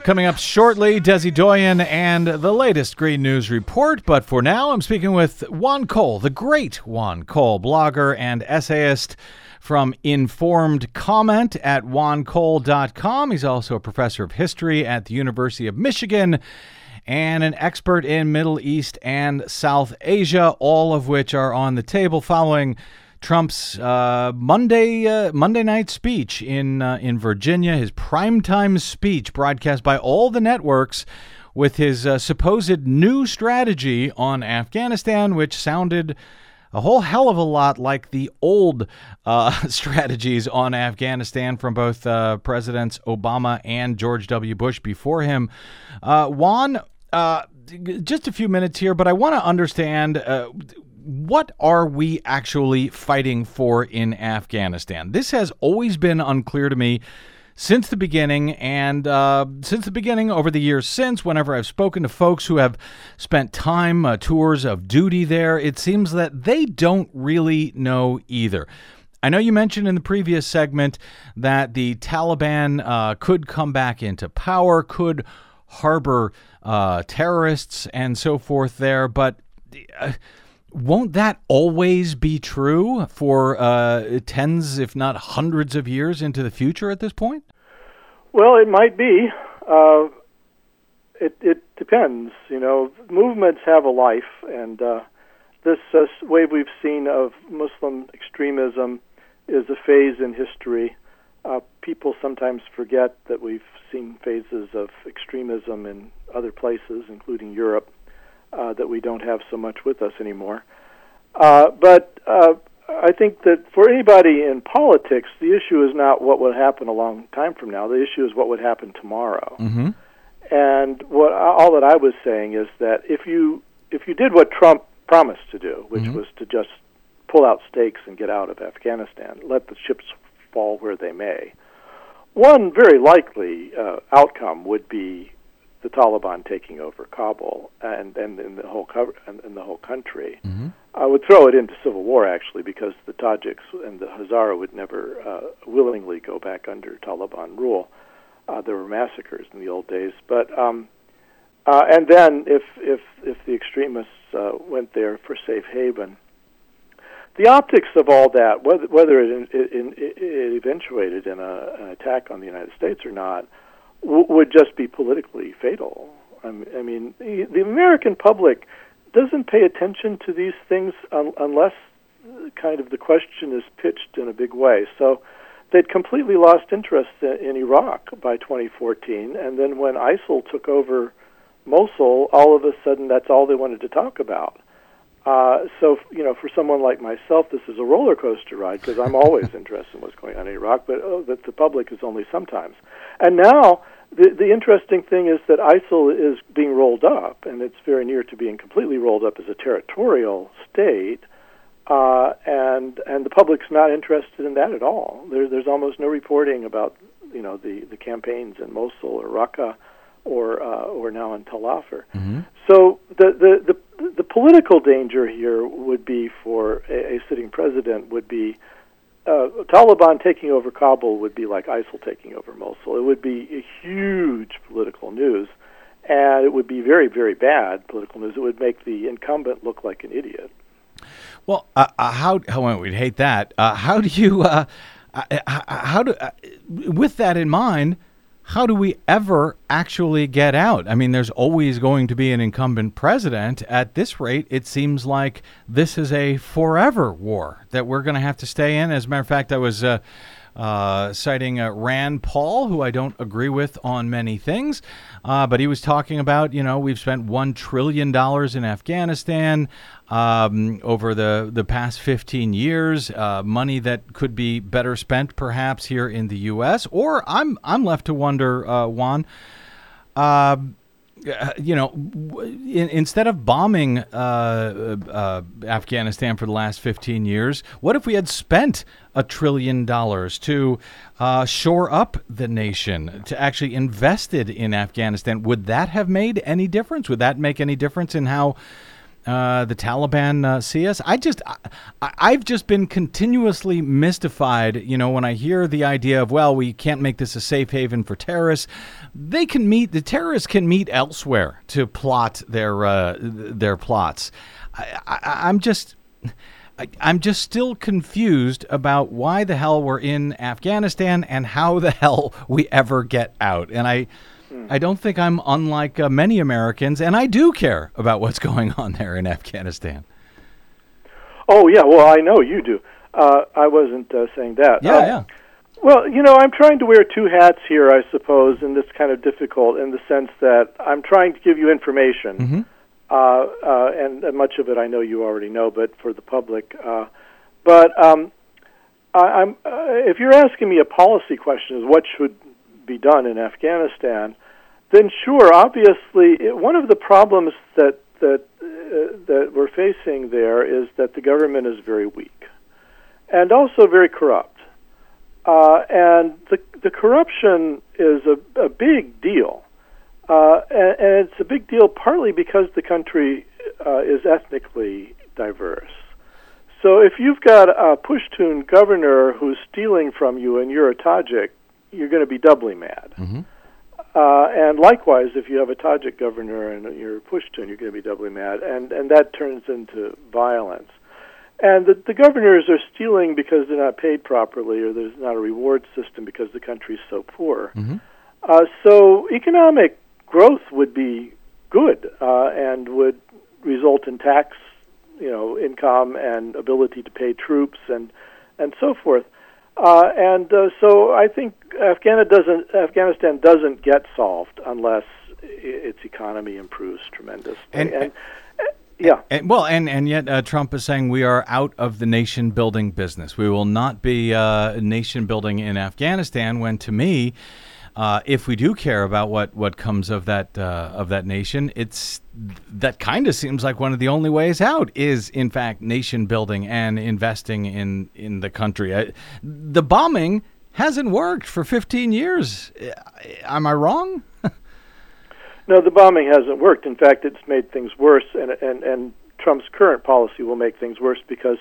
Coming up shortly, Desi Doyen and the latest Green News Report. But for now, I'm speaking with Juan Cole, the great Juan Cole, blogger and essayist from Informed Comment at juancole.com. He's also a professor of history at the University of Michigan and an expert in Middle East and South Asia, all of which are on the table following Trump's uh, Monday uh, Monday night speech in uh, in Virginia, his primetime speech broadcast by all the networks with his uh, supposed new strategy on Afghanistan, which sounded a whole hell of a lot like the old uh, strategies on Afghanistan from both uh, Presidents Obama and George W. Bush before him. Juan, just a few minutes here, but I want to understand. Uh, what are we actually fighting for in Afghanistan? This has always been unclear to me since the beginning, and uh, since the beginning, over the years since, whenever I've spoken to folks who have spent time, uh, tours of duty there, it seems that they don't really know either. I know you mentioned in the previous segment that the Taliban uh, could come back into power, could harbor uh, terrorists and so forth there, but. Won't that always be true for uh, tens, if not hundreds of years into the future at this point? Well, it might be. Uh, it it depends. You know, movements have a life, and uh, this uh, wave we've seen of Muslim extremism is a phase in history. Uh, people sometimes forget that we've seen phases of extremism in other places, including Europe, uh, that we don't have so much with us anymore. Uh, but uh, I think that for anybody in politics, the issue is not what would happen a long time from now. The issue is what would happen tomorrow. Mm-hmm. And what all that I was saying is that if you if you did what Trump promised to do, which Mhm. was to just pull out stakes and get out of Afghanistan, let the chips fall where they may, one very likely uh, outcome would be the Taliban taking over Kabul and and in the whole cover and in the whole country. Mm-hmm. I would throw it into civil war actually, because the Tajiks and the Hazara would never uh, willingly go back under Taliban rule. Uh, there were massacres in the old days, but um, uh, and then if if if the extremists uh, went there for safe haven, the optics of all that, whether whether it, it, it, it eventuated in a, an attack on the United States or not, w- would just be politically fatal. I mean, the the American public doesn't pay attention to these things un- unless uh, kind of the question is pitched in a big way. So they'd completely lost interest in, in Iraq by 2014, and then when ISIL took over Mosul, all of a sudden that's all they wanted to talk about. Uh, so, you know, for someone like myself, this is a roller coaster ride because I'm always interested in what's going on in Iraq, but oh, that the public is only sometimes. And now, the the interesting thing is that ISIL is being rolled up, and it's very near to being completely rolled up as a territorial state. Uh, and and the public's not interested in that at all. There, there's almost no reporting about you know the, the campaigns in Mosul or Raqqa or uh, or now in Tel Afar. So the, the the the political danger here would be for a, a sitting president would be uh, Taliban taking over Kabul would be like ISIL taking over Mosul. It would be huge political news, and it would be very very bad political news. It would make the incumbent look like an idiot. Well, uh, uh, how? How we'd hate that. Uh, how do you? Uh, uh, how do? With that in mind, how do we ever actually get out? I mean, there's always going to be an incumbent president. At this rate, it seems like this is a forever war that we're going to have to stay in. As a matter of fact, I was. Uh, uh, citing uh, Rand Paul, who I don't agree with on many things, uh, but he was talking about, you know, we've spent $1 trillion in Afghanistan um, over the, the past 15 years, uh, money that could be better spent perhaps here in the U.S. Or I'm, I'm left to wonder, uh, Juan. Uh, you know, in, instead of bombing uh, uh, Afghanistan for the last 15 years, what if we had spent a trillion dollars to uh, shore up the nation, to actually invested in Afghanistan? Would that have made any difference? Would that make any difference in how uh, the Taliban uh, see us. I just, I, I've just been continuously mystified. You know, when I hear the idea of, well, we can't make this a safe haven for terrorists. They can meet. The terrorists can meet elsewhere to plot their uh, their plots. I, I'm just. I, I'm just still confused about why the hell we're in Afghanistan and how the hell we ever get out. And I, I don't think I'm unlike uh, many Americans, and I do care about what's going on there in Afghanistan. Oh yeah, well I know you do. Uh, I wasn't uh, saying that. Yeah, Uh, yeah. Well, you know, I'm trying to wear two hats here, I suppose, and it's kind of difficult in the sense that I'm trying to give you information, Mm-hmm. uh, uh, and, and much of it I know you already know, but for the public. Uh, but um, I, I'm, uh, if you're asking me a policy question, is what should be done in Afghanistan, then sure, obviously, it, one of the problems that that uh, that we're facing there is that the government is very weak, and also very corrupt. Uh, and the the corruption is a, a big deal, uh, and, and it's a big deal partly because the country uh, is ethnically diverse. So if you've got a Pushtun governor who's stealing from you and you're a Tajik, you're going to be doubly mad. Uh, and likewise, if you have a Tajik governor and you're pushed, Pushtun, you're going to be doubly mad, and and that turns into violence. And the, the governors are stealing because they're not paid properly, or there's not a reward system because the country's so poor. Uh, so economic growth would be good uh, and would result in tax, you know, income and ability to pay troops and and so forth. Uh, and uh, so I think Afghanistan doesn't Afghanistan doesn't get solved unless its economy improves tremendously. And- uh, yeah, And, well, and and yet uh, Trump is saying we are out of the nation building business. We will not be uh, nation building in Afghanistan. When to me, uh, if we do care about what what comes of that uh, of that nation, it's that kind of seems like one of the only ways out is in fact nation building and investing in in the country. I, the bombing hasn't worked for 15 years. Am I wrong? no, the bombing hasn't worked. In fact, it's made things worse, and and and Trump's current policy will make things worse because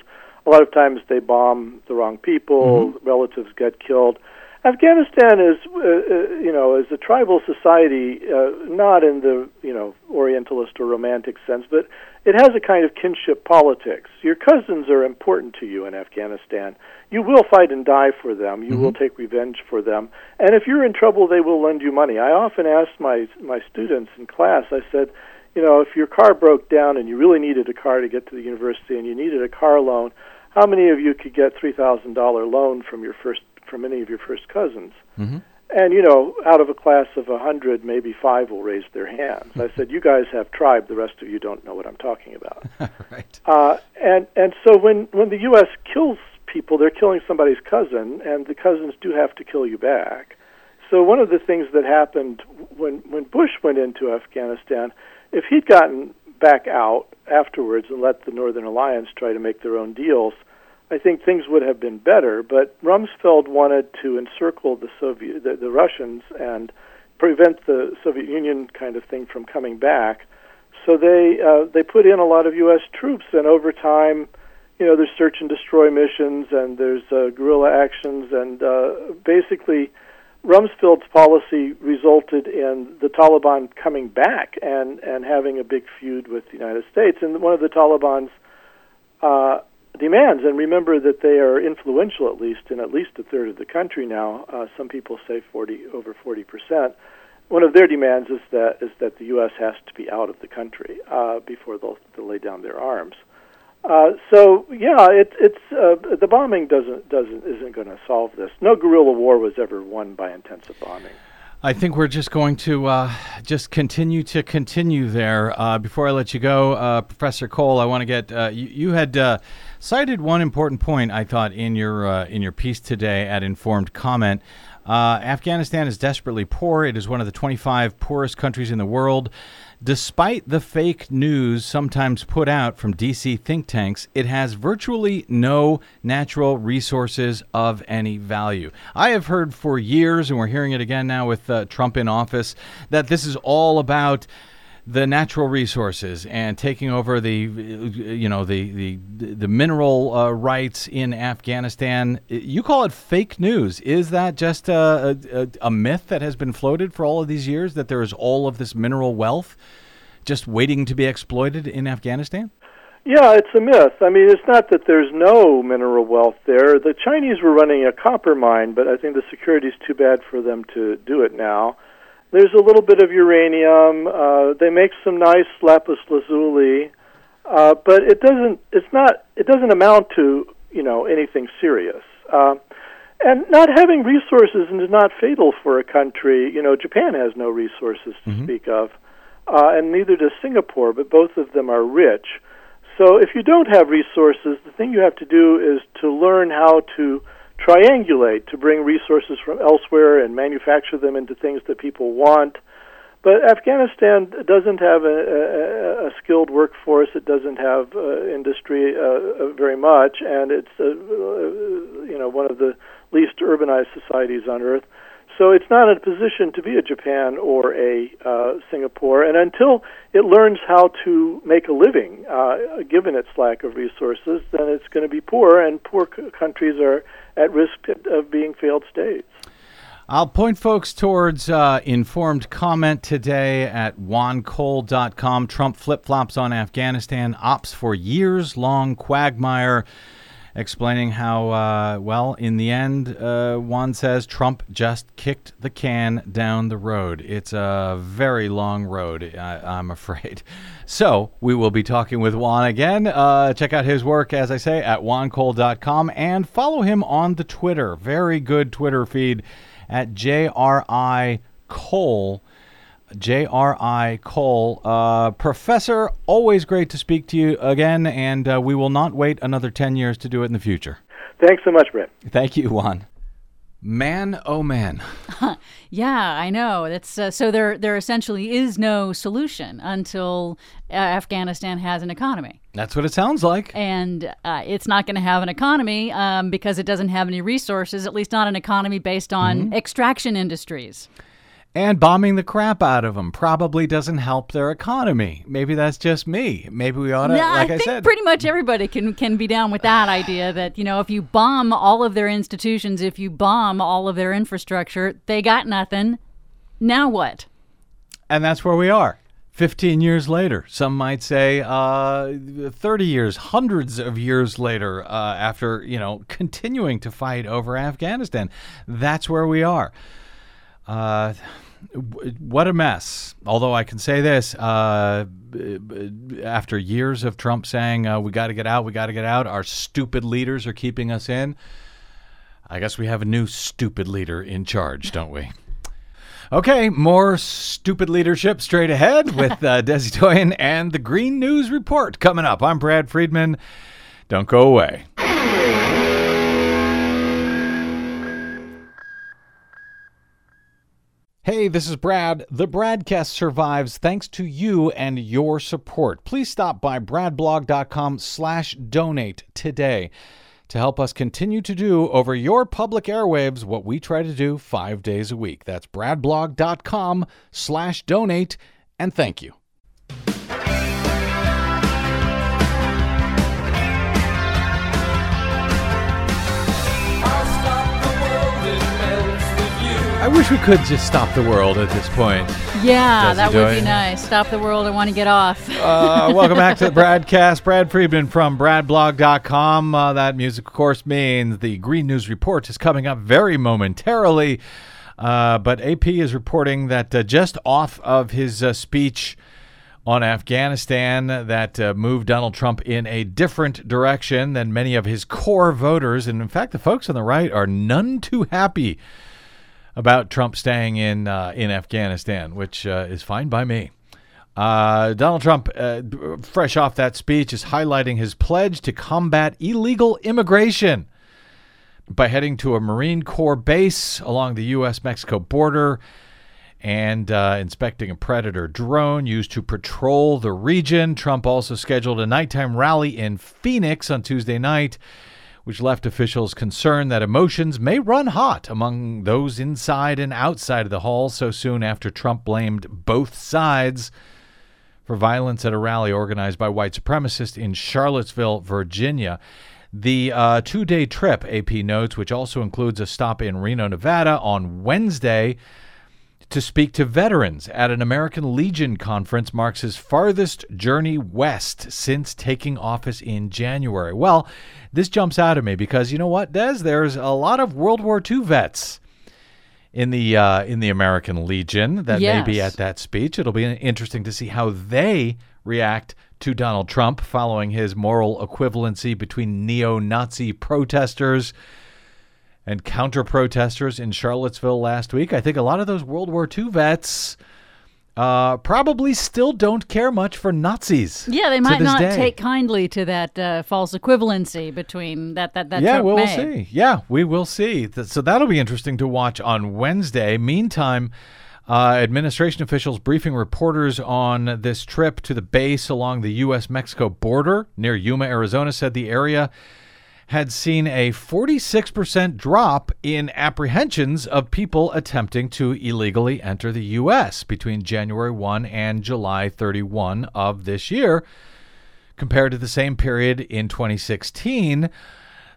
a lot of times they bomb the wrong people, relatives get killed, Afghanistan is, uh, uh, you know, is a tribal society, uh, not in the, you know, Orientalist or romantic sense, but it has a kind of kinship politics. Your cousins are important to you in Afghanistan. You will fight and die for them. You will take revenge for them. And if you're in trouble, they will lend you money. I often ask my my students in class. I said, you know, if your car broke down and you really needed a car to get to the university and you needed a car loan, how many of you could get three thousand dollar loan from your first from any of your first cousins? Mm-hmm. And you know, out of a class of a hundred, maybe five will raise their hands. I said, "You guys have tribe. The rest of you don't know what I'm talking about." right. Uh, and and so when when the U.S. kills people, they're killing somebody's cousin, and the cousins do have to kill you back. So one of the things that happened when when Bush went into Afghanistan, if he'd gotten back out afterwards and let the Northern Alliance try to make their own deals, I think things would have been better. But Rumsfeld wanted to encircle the Soviet, the, the Russians, and prevent the Soviet Union kind of thing from coming back. So they uh, they put in a lot of U.S. troops, and over time, you know, there's search and destroy missions, and there's uh, guerrilla actions, and uh, basically, Rumsfeld's policy resulted in the Taliban coming back and and having a big feud with the United States. And one of the Taliban's uh, demands, and remember that they are influential at least in at least a third of the country now. Uh, some people say 40 over 40 percent. One of their demands is that is that the U.S. has to be out of the country uh, before they'll, they'll lay down their arms. Uh, so yeah, it, it's uh, the bombing doesn't doesn't isn't going to solve this. No guerrilla war was ever won by intensive bombing. I think we're just going to uh, just continue to continue there. Uh, before I let you go, uh, Professor Cole, I want to get uh, you, you had cited one important point I thought in your uh, in your piece today at Informed Comment. Uh, Afghanistan is desperately poor. It is one of the 25 poorest countries in the world. Despite the fake news sometimes put out from DC think tanks, it has virtually no natural resources of any value. I have heard for years, and we're hearing it again now with uh, Trump in office, that this is all about the natural resources and taking over the you know the the the mineral uh, rights in Afghanistan. You call it fake news. Is that just a, a, a myth that has been floated for all of these years that there is all of this mineral wealth just waiting to be exploited in Afghanistan? Yeah, it's a myth. I mean, it's not that there's no mineral wealth there. The Chinese were running a copper mine, but I think the security's too bad for them to do it now. There's a little bit of uranium. Uh, they make some nice lapis lazuli, uh, but it doesn't. It's not. It doesn't amount to you know anything serious. Uh, and not having resources is not fatal for a country. You know, Japan has no resources to speak of, uh, and neither does Singapore. But both of them are rich. So if you don't have resources, the thing you have to do is to learn how to triangulate to bring resources from elsewhere and manufacture them into things that people want. But Afghanistan doesn't have a, a, a skilled workforce. It doesn't have uh, industry uh, uh, very much, and it's uh, uh, you know one of the least urbanized societies on earth. So it's not in a position to be a Japan or a uh, Singapore. And until it learns how to make a living, uh, given its lack of resources, then it's going to be poor, and poor c- countries are at risk of being failed states. I'll point folks towards uh, informed comment today at juancole.com. Trump flip flops on Afghanistan, ops for years long quagmire, explaining how, uh, well, in the end, uh, Juan says Trump just kicked the can down the road. It's a very long road, I, I'm afraid. So we will be talking with Juan again. Uh, check out his work, as I say, at juancole.com and follow him on the Twitter. Very good Twitter feed at JRI Cole. J.R.I. Cole. Uh, Professor, always great to speak to you again, and uh, we will not wait another 10 years to do it in the future. Thanks so much, Brent. Thank you, Juan. Man, oh man. Yeah, I know. That's uh, so. There, there essentially is no solution until uh, Afghanistan has an economy, That's what it sounds like. and uh, it's not going to have an economy um, because it doesn't have any resources. At least not an economy based on extraction industries. And bombing the crap out of them probably doesn't help their economy. Maybe that's just me. Maybe we ought to, Yeah, like I I, think said, pretty much everybody can can be down with that idea that you know if you bomb all of their institutions, if you bomb all of their infrastructure, they got nothing. Now what? and that's where we are. 15 years later, some might say uh, 30 years, hundreds of years later, uh, after, you know, continuing to fight over Afghanistan. That's where we are. Uh, what a mess. Although I can say this uh, b- after years of Trump saying, uh, we got to get out, we got to get out, our stupid leaders are keeping us in. I guess we have a new stupid leader in charge, don't we? Okay, more stupid leadership straight ahead with uh, Desi Doyen and the Green News Report coming up. I'm Brad Friedman. Don't go away. Hey, this is Brad. The Bradcast survives thanks to you and your support. Please stop by bradblog.com slash donate today to help us continue to do over your public airwaves what we try to do five days a week. That's bradblog.com slash donate, and thank you. I wish we could just stop the world at this point. Yeah, that would be nice. Stop the world. I want to get off. Uh, welcome back to the BradCast. Brad Friedman from BradBlog.com. Uh, that music, of course, means the Green News Report is coming up very momentarily. Uh, but AP is reporting that uh, just off of his uh, speech on Afghanistan, that uh, moved Donald Trump in a different direction than many of his core voters. And in fact, the folks on the right are none too happy about Trump staying in uh, in Afghanistan, which uh, is fine by me. Uh, Donald Trump, uh, fresh off that speech, is highlighting his pledge to combat illegal immigration by heading to a Marine Corps base along the U.S. Mexico border and uh, inspecting a Predator drone used to patrol the region. Trump also scheduled a nighttime rally in Phoenix on Tuesday night, which left officials concerned that emotions may run hot among those inside and outside of the hall so soon after Trump blamed both sides for violence at a rally organized by white supremacists in Charlottesville, Virginia. The uh, two day trip, AP notes, which also includes a stop in Reno, Nevada on Wednesday to speak to veterans at an American Legion conference, marks his farthest journey west since taking office in January. Well, this jumps out at me because you know what, Des? There's a lot of World War II vets in the uh, in the American Legion that may be at that speech. It'll be interesting to see how they react to Donald Trump following his moral equivalency between neo-Nazi protesters and counter-protesters in Charlottesville last week. I think a lot of those World War II vets uh, probably still don't care much for Nazis. Yeah, they might not day. take kindly to that uh, false equivalency between that that that yeah, Trump well, we'll made. see. Yeah, we will see. So that'll be interesting to watch on Wednesday. Meantime, uh, administration officials briefing reporters on this trip to the base along the U.S. Mexico border near Yuma, Arizona, said the area had seen a 46% drop in apprehensions of people attempting to illegally enter the U.S. between January 1 and July 31 of this year compared to the same period in 2016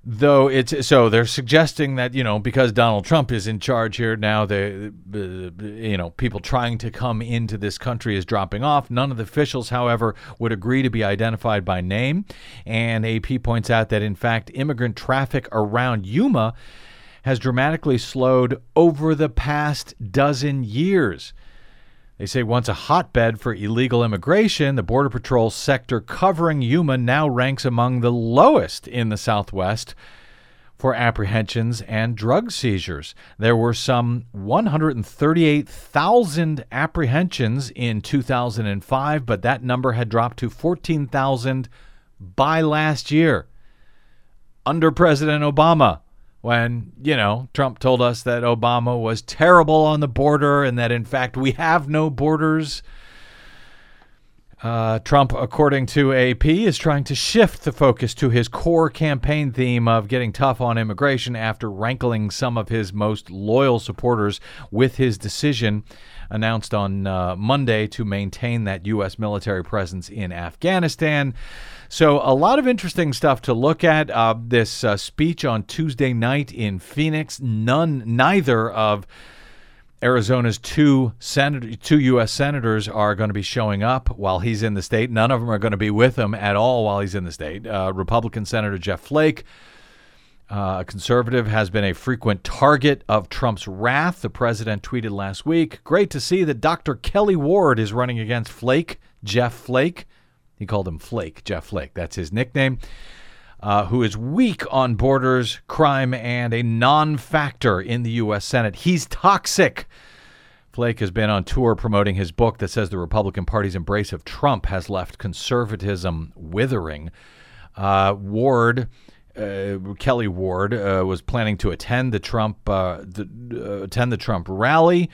though it's so they're suggesting that you know because Donald Trump is in charge here now the uh, you know people trying to come into this country is dropping off. None of the officials however would agree to be identified by name. And AP points out that in fact immigrant traffic around Yuma has dramatically slowed over the past dozen years they say once a hotbed for illegal immigration, the Border Patrol sector covering Yuma now ranks among the lowest in the Southwest for apprehensions and drug seizures. There were some 138,000 apprehensions in 2005, but that number had dropped to 14,000 by last year under President Obama when, you know, Trump told us that Obama was terrible on the border and that, in fact, we have no borders. Uh, Trump, according to AP, is trying to shift the focus to his core campaign theme of getting tough on immigration after rankling some of his most loyal supporters with his decision announced on uh, Monday to maintain that U.S. military presence in Afghanistan. So, a lot of interesting stuff to look at. Uh, this uh, speech on Tuesday night in Phoenix, none, neither of Arizona's two senator, two U.S. senators are going to be showing up while he's in the state. None of them are going to be with him at all while he's in the state. Uh, Republican Senator Jeff Flake, uh, a conservative, has been a frequent target of Trump's wrath. The president tweeted last week, "Great to see that Dr. Kelly Ward is running against Flake, Jeff Flake." He called him Flake, Jeff Flake. That's his nickname. Uh, who is weak on borders, crime, and a non factor in the U.S. Senate. He's toxic. Flake has been on tour promoting his book that says the Republican Party's embrace of Trump has left conservatism withering. Uh, Ward, uh, Kelly Ward, uh, was planning to attend the Trump uh, the, uh, attend the Trump rally,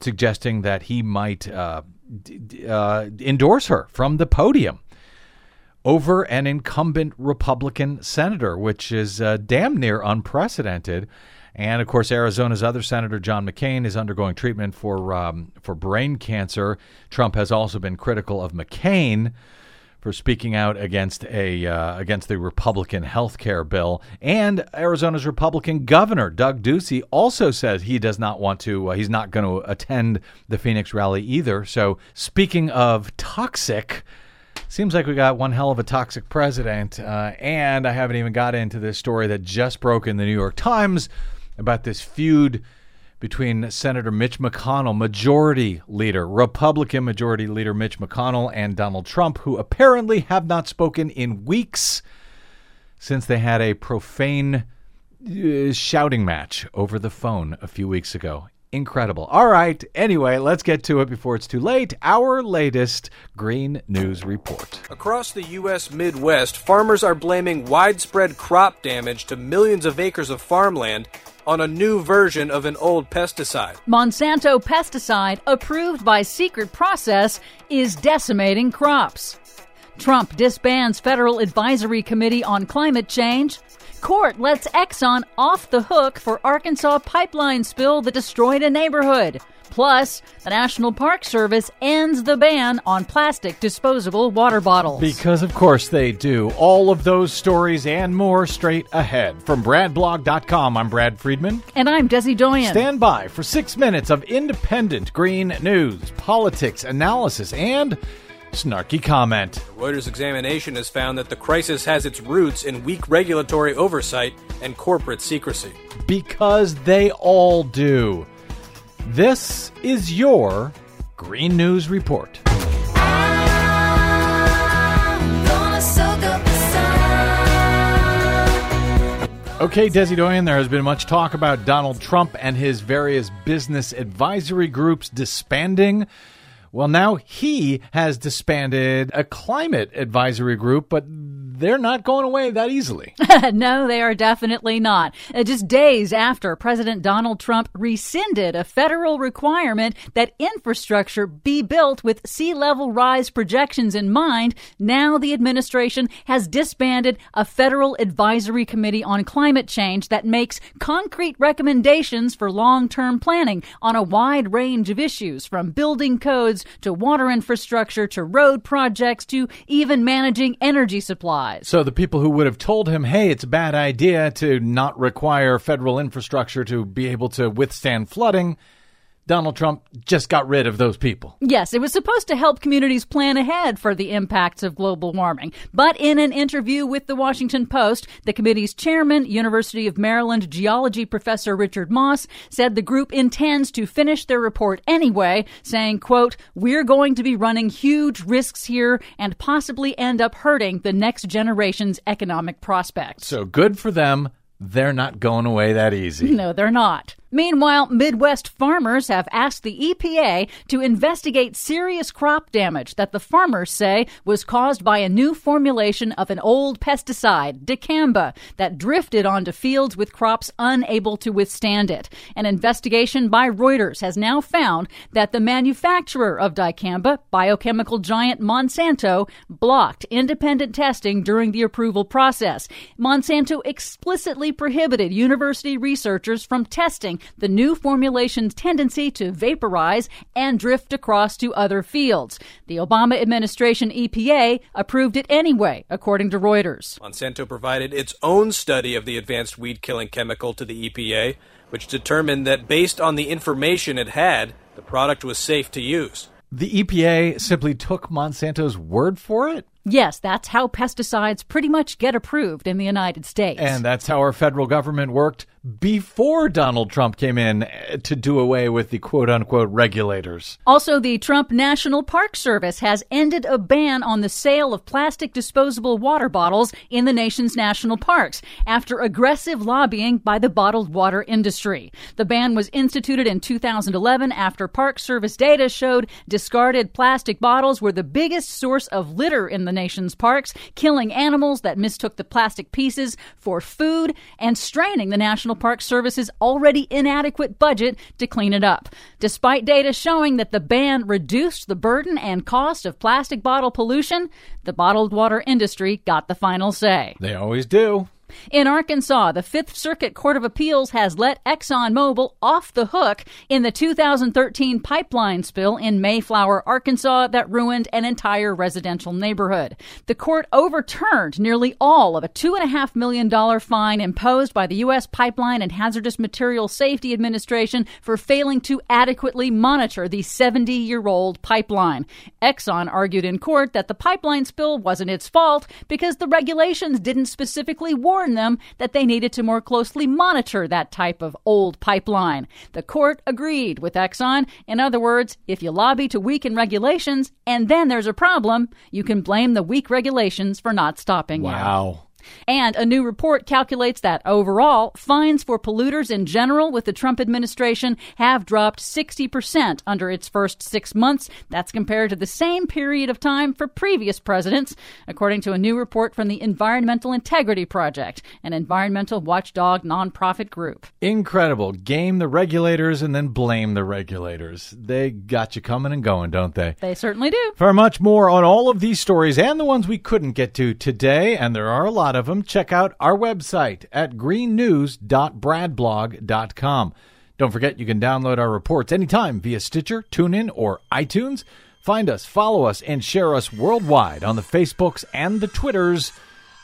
suggesting that he might uh, d- endorse her from the podium over an incumbent Republican senator, which is damn near unprecedented. And of course, Arizona's other senator, John McCain, is undergoing treatment for um, for brain cancer. Trump has also been critical of McCain for speaking out against a uh, against the Republican health care bill. And Arizona's Republican governor, Doug Ducey, also says he does not want to. Uh, he's not going to attend the Phoenix rally either. So, speaking of toxic. Seems like we got one hell of a toxic president. Uh, and I haven't even got into this story that just broke in the New York Times about this feud between Senator Mitch McConnell, Majority Leader, Republican Majority Leader Mitch McConnell, and Donald Trump, who apparently have not spoken in weeks since they had a profane uh, shouting match over the phone a few weeks ago. Incredible. All right. Anyway, let's get to it before it's too late. Our latest Green News Report. Across the U.S. Midwest, farmers are blaming widespread crop damage to millions of acres of farmland on a new version of an old pesticide. Monsanto pesticide, approved by secret process, is decimating crops. Trump disbands Federal Advisory Committee on Climate Change. Court lets Exxon off the hook for Arkansas pipeline spill that destroyed a neighborhood. Plus, the National Park Service ends the ban on plastic disposable water bottles. Because, of course, they do. All of those stories and more straight ahead. From BradBlog.com, I'm Brad Friedman. and I'm Desi Doyen. Stand by for six minutes of independent green news, politics, analysis, and snarky comment. Reuters examination has found that the crisis has its roots in weak regulatory oversight and corporate secrecy. Because they all do. This is your Green News Report. Okay, Desi Doyen, there has been much talk about Donald Trump and his various business advisory groups disbanding. Well, now he has disbanded a climate advisory group, but they're not going away that easily. no, they are definitely not. Uh, just days after President Donald Trump rescinded a federal requirement that infrastructure be built with sea level rise projections in mind, now the administration has disbanded a federal advisory committee on climate change that makes concrete recommendations for long term planning on a wide range of issues from building codes to water infrastructure to road projects to even managing energy supplies. So the people who would have told him, hey, it's a bad idea to not require federal infrastructure to be able to withstand flooding, Donald Trump just got rid of those people. Yes, it was supposed to help communities plan ahead for the impacts of global warming. But in an interview with the Washington Post, the committee's chairman, University of Maryland geology professor Richard Moss, said the group intends to finish their report anyway, saying, quote, "We're going to be running huge risks here and possibly end up hurting the next generation's economic prospects." So good for them. They're not going away that easy. No, they're not. Meanwhile, Midwest farmers have asked the EPA to investigate serious crop damage that the farmers say was caused by a new formulation of an old pesticide, dicamba, that drifted onto fields with crops unable to withstand it. An investigation by Reuters has now found that the manufacturer of dicamba, biochemical giant Monsanto, blocked independent testing during the approval process. Monsanto explicitly prohibited university researchers from testing the new formulation's tendency to vaporize and drift across to other fields. The Obama administration EPA approved it anyway, according to Reuters. Monsanto provided its own study of the advanced weed killing chemical to the EPA, which determined that based on the information it had, the product was safe to use. The EPA simply took Monsanto's word for it? Yes, that's how pesticides pretty much get approved in the United States. And that's how our federal government worked before Donald Trump came in eh, to do away with the quote unquote regulators. Also, the Trump National Park Service has ended a ban on the sale of plastic disposable water bottles in the nation's national parks after aggressive lobbying by the bottled water industry. The ban was instituted in 2011 after Park Service data showed discarded plastic bottles were the biggest source of litter in the nation's parks, killing animals that mistook the plastic pieces for food and straining the National Park Service's already inadequate budget to clean it up. Despite data showing that the ban reduced the burden and cost of plastic bottle pollution, the bottled water industry got the final say. They always do. In Arkansas, the Fifth Circuit Court of Appeals has let ExxonMobil off the hook in the 2013 pipeline spill in Mayflower, Arkansas, that ruined an entire residential neighborhood. The court overturned nearly all of a $2.5 million fine imposed by the U.S. Pipeline and Hazardous Materials Safety Administration for failing to adequately monitor the 70 year old pipeline. Exxon argued in court that the pipeline spill wasn't its fault because the regulations didn't specifically warn them that they needed to more closely monitor that type of old pipeline. The court agreed with Exxon. In other words, if you lobby to weaken regulations and then there's a problem, you can blame the weak regulations for not stopping you. Wow. And a new report calculates that overall, fines for polluters in general with the Trump administration have dropped 60% under its first six months. That's compared to the same period of time for previous presidents, according to a new report from the Environmental Integrity Project, an environmental watchdog nonprofit group. Incredible. Game the regulators and then blame the regulators. They got you coming and going, don't they? They certainly do. For much more on all of these stories and the ones we couldn't get to today, and there are a lot of them, check out our website at greennews.bradblog.com. Don't forget you can download our reports anytime via Stitcher, TuneIn, or iTunes. Find us, follow us, and share us worldwide on the Facebooks and the Twitters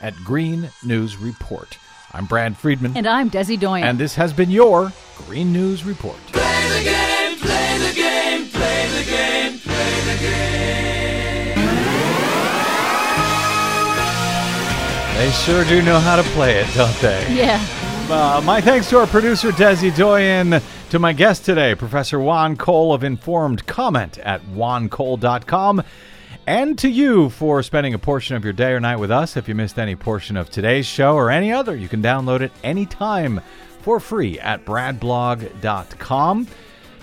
at Green News Report. I'm Brad Friedman, And I'm Desi Doyen. and this has been your Green News Report. Play the game, play the game, play the game, play the game. They sure do know how to play it, don't they? yeah. Uh, my thanks to our producer, Desi Doyen, to my guest today, Professor Juan Cole of Informed Comment at juancole.com, and to you for spending a portion of your day or night with us. If you missed any portion of today's show or any other, you can download it anytime for free at bradblog.com.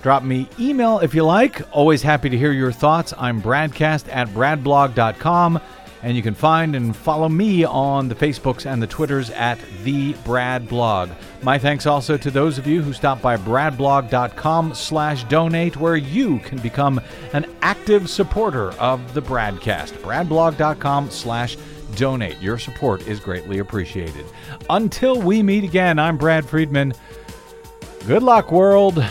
Drop me email if you like. Always happy to hear your thoughts. I'm bradcast at bradblog.com. And you can find and follow me on the Facebooks and the Twitters at the Brad Blog. My thanks also to those of you who stopped by bradblog.com slash donate, where you can become an active supporter of the Bradcast. bradblog.com slash donate. Your support is greatly appreciated. Until we meet again, I'm Brad Friedman. Good luck, world,